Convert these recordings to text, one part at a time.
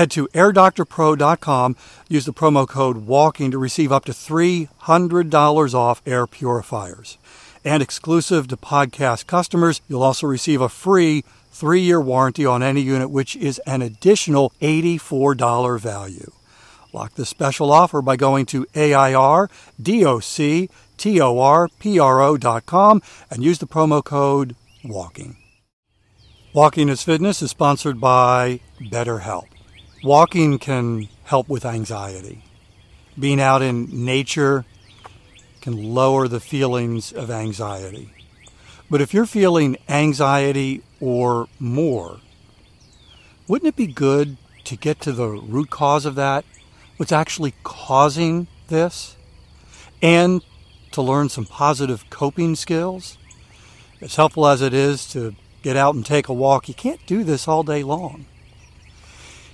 Head to airdoctorpro.com, use the promo code WALKING to receive up to $300 off air purifiers. And exclusive to podcast customers, you'll also receive a free three year warranty on any unit, which is an additional $84 value. Lock this special offer by going to AIRDOCTORPRO.com and use the promo code WALKING. Walking is Fitness is sponsored by BetterHelp. Walking can help with anxiety. Being out in nature can lower the feelings of anxiety. But if you're feeling anxiety or more, wouldn't it be good to get to the root cause of that? What's actually causing this? And to learn some positive coping skills? As helpful as it is to get out and take a walk, you can't do this all day long.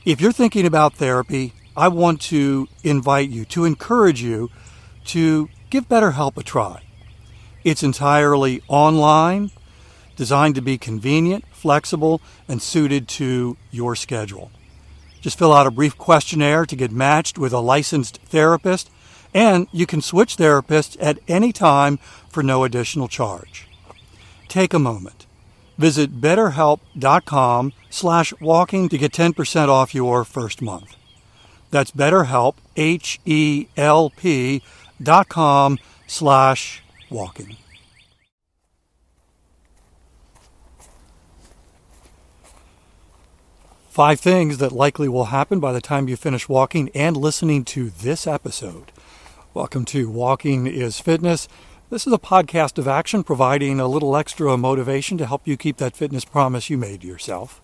If you're thinking about therapy, I want to invite you, to encourage you to give BetterHelp a try. It's entirely online, designed to be convenient, flexible, and suited to your schedule. Just fill out a brief questionnaire to get matched with a licensed therapist, and you can switch therapists at any time for no additional charge. Take a moment Visit betterhelp.com slash walking to get 10% off your first month. That's betterhelp, H-E-L-P dot com slash walking. Five things that likely will happen by the time you finish walking and listening to this episode. Welcome to Walking is Fitness. This is a podcast of action providing a little extra motivation to help you keep that fitness promise you made to yourself.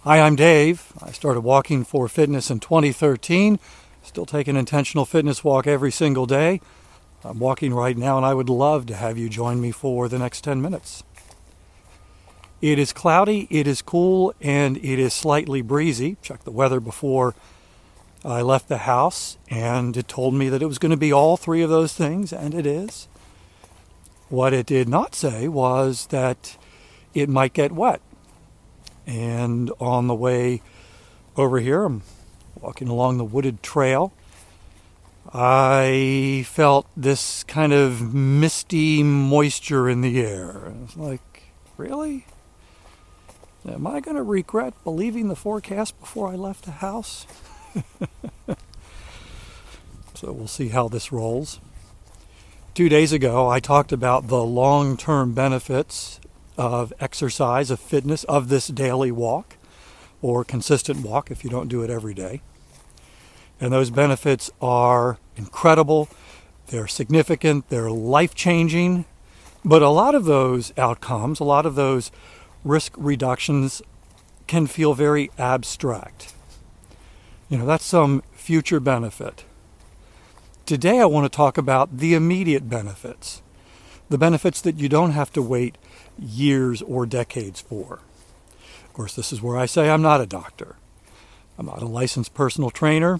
Hi, I'm Dave. I started walking for fitness in 2013. Still take an intentional fitness walk every single day. I'm walking right now and I would love to have you join me for the next 10 minutes. It is cloudy, it is cool, and it is slightly breezy. Check the weather before I left the house, and it told me that it was going to be all three of those things, and it is. What it did not say was that it might get wet. And on the way over here, I'm walking along the wooded trail. I felt this kind of misty moisture in the air. I was like, really? Am I going to regret believing the forecast before I left the house? so we'll see how this rolls. Two days ago, I talked about the long term benefits of exercise, of fitness, of this daily walk or consistent walk if you don't do it every day. And those benefits are incredible, they're significant, they're life changing. But a lot of those outcomes, a lot of those risk reductions can feel very abstract. You know, that's some future benefit. Today, I want to talk about the immediate benefits, the benefits that you don't have to wait years or decades for. Of course, this is where I say I'm not a doctor. I'm not a licensed personal trainer.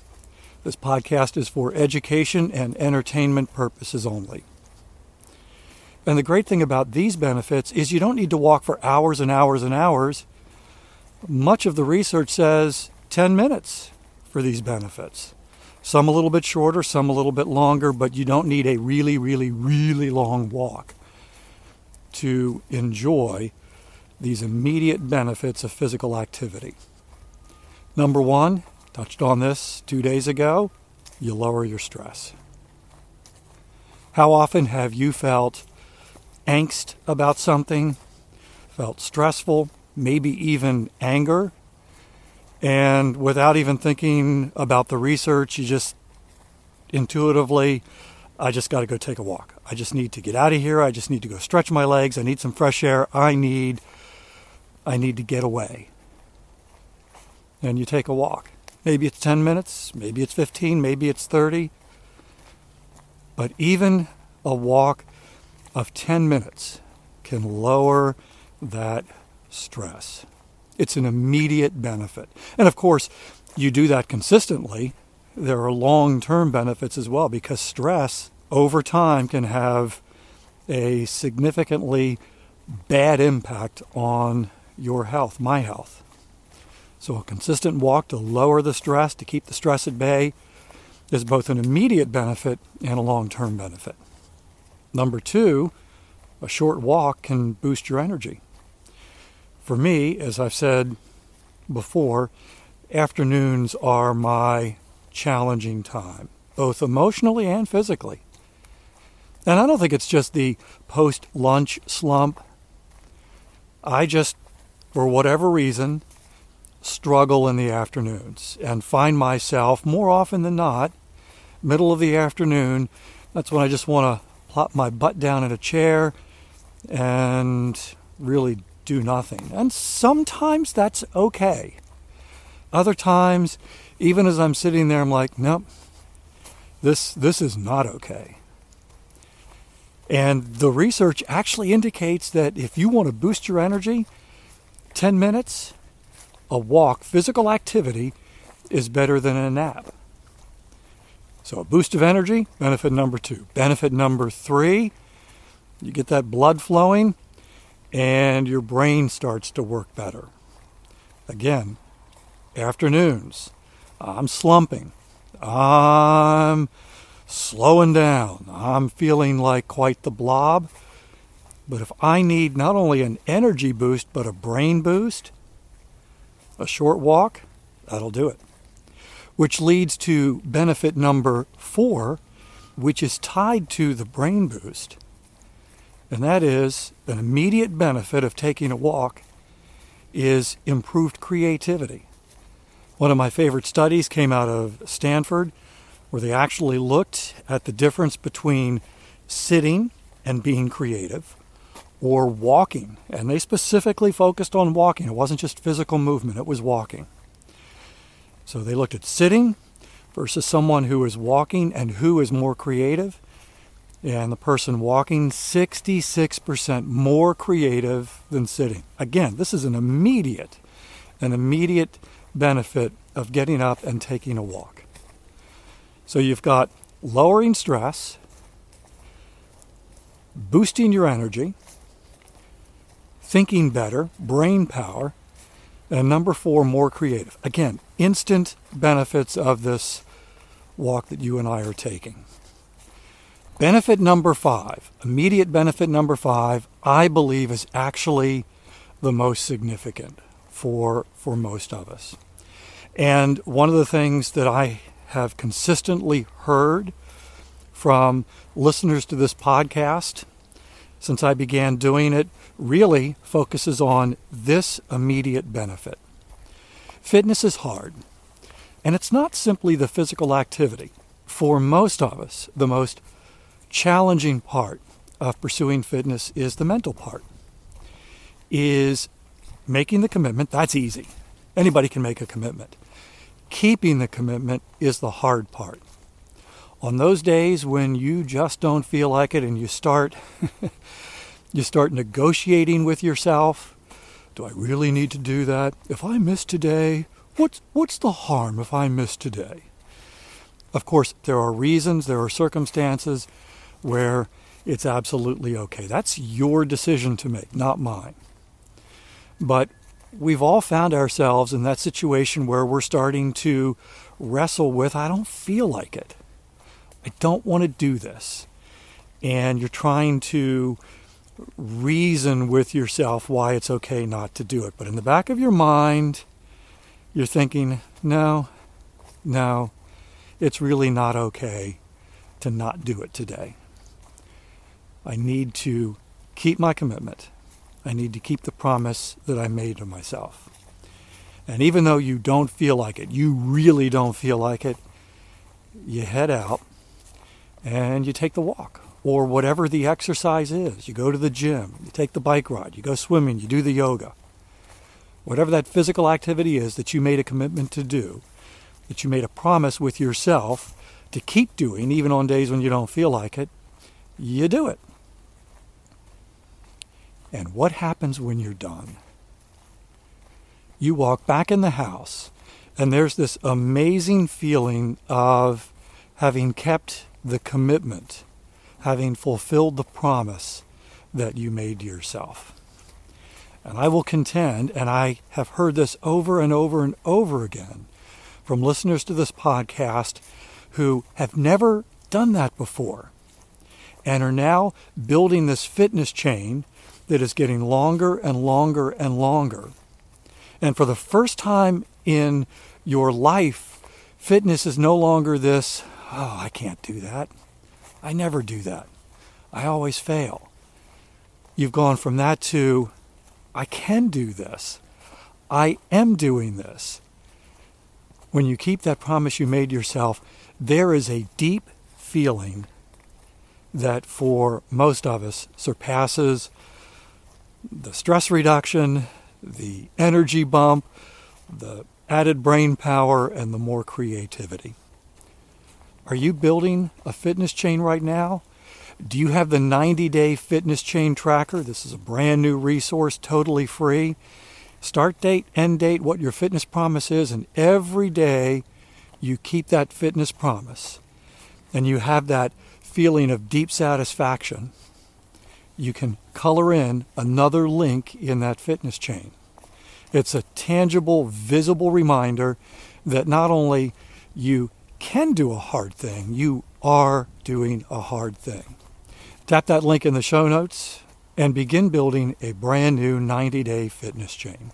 This podcast is for education and entertainment purposes only. And the great thing about these benefits is you don't need to walk for hours and hours and hours. Much of the research says 10 minutes for these benefits. Some a little bit shorter, some a little bit longer, but you don't need a really, really, really long walk to enjoy these immediate benefits of physical activity. Number one, touched on this two days ago, you lower your stress. How often have you felt angst about something, felt stressful, maybe even anger, and without even thinking about the research, you just intuitively, I just got to go take a walk. I just need to get out of here. I just need to go stretch my legs. I need some fresh air. I need I need to get away. And you take a walk. Maybe it's 10 minutes, maybe it's 15, maybe it's 30. But even a walk of 10 minutes can lower that stress. It's an immediate benefit. And of course, you do that consistently, there are long term benefits as well because stress over time can have a significantly bad impact on your health, my health. So, a consistent walk to lower the stress, to keep the stress at bay, is both an immediate benefit and a long term benefit. Number two, a short walk can boost your energy. For me, as I've said before, afternoons are my challenging time, both emotionally and physically. And I don't think it's just the post lunch slump. I just, for whatever reason, struggle in the afternoons and find myself more often than not, middle of the afternoon, that's when I just want to plop my butt down in a chair and really do nothing. And sometimes that's okay. Other times, even as I'm sitting there, I'm like, nope, this, this is not okay. And the research actually indicates that if you want to boost your energy, 10 minutes, a walk, physical activity, is better than a nap. So, a boost of energy, benefit number two. Benefit number three, you get that blood flowing, and your brain starts to work better. Again, afternoons, I'm slumping, I'm slowing down, I'm feeling like quite the blob. But if I need not only an energy boost, but a brain boost, a short walk, that'll do it. Which leads to benefit number four, which is tied to the brain boost and that is an immediate benefit of taking a walk is improved creativity. One of my favorite studies came out of Stanford where they actually looked at the difference between sitting and being creative or walking. And they specifically focused on walking. It wasn't just physical movement, it was walking. So they looked at sitting versus someone who is walking and who is more creative and the person walking 66% more creative than sitting. Again, this is an immediate, an immediate benefit of getting up and taking a walk. So you've got lowering stress, boosting your energy, thinking better, brain power, and number four, more creative. Again, instant benefits of this walk that you and I are taking. Benefit number five, immediate benefit number five, I believe is actually the most significant for, for most of us. And one of the things that I have consistently heard from listeners to this podcast since I began doing it really focuses on this immediate benefit. Fitness is hard, and it's not simply the physical activity. For most of us, the most challenging part of pursuing fitness is the mental part. Is making the commitment, that's easy. Anybody can make a commitment. Keeping the commitment is the hard part. On those days when you just don't feel like it and you start you start negotiating with yourself, do I really need to do that? If I miss today, what's what's the harm if I miss today? Of course, there are reasons, there are circumstances where it's absolutely okay. That's your decision to make, not mine. But we've all found ourselves in that situation where we're starting to wrestle with, I don't feel like it. I don't want to do this. And you're trying to reason with yourself why it's okay not to do it. But in the back of your mind, you're thinking, no, no, it's really not okay to not do it today. I need to keep my commitment. I need to keep the promise that I made to myself. And even though you don't feel like it, you really don't feel like it, you head out and you take the walk or whatever the exercise is. You go to the gym, you take the bike ride, you go swimming, you do the yoga. Whatever that physical activity is that you made a commitment to do, that you made a promise with yourself to keep doing, even on days when you don't feel like it, you do it. And what happens when you're done? You walk back in the house, and there's this amazing feeling of having kept the commitment, having fulfilled the promise that you made to yourself. And I will contend, and I have heard this over and over and over again from listeners to this podcast who have never done that before and are now building this fitness chain that is getting longer and longer and longer. And for the first time in your life, fitness is no longer this, oh, I can't do that. I never do that. I always fail. You've gone from that to, I can do this. I am doing this. When you keep that promise you made yourself, there is a deep feeling that for most of us surpasses the stress reduction, the energy bump, the added brain power, and the more creativity. Are you building a fitness chain right now? Do you have the 90 day fitness chain tracker? This is a brand new resource, totally free. Start date, end date, what your fitness promise is, and every day you keep that fitness promise and you have that feeling of deep satisfaction you can color in another link in that fitness chain. It's a tangible, visible reminder that not only you can do a hard thing, you are doing a hard thing. Tap that link in the show notes and begin building a brand new 90 day fitness chain.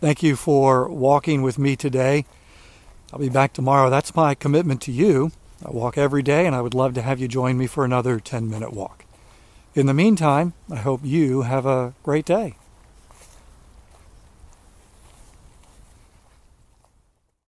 Thank you for walking with me today. I'll be back tomorrow. That's my commitment to you. I walk every day, and I would love to have you join me for another 10 minute walk. In the meantime, I hope you have a great day.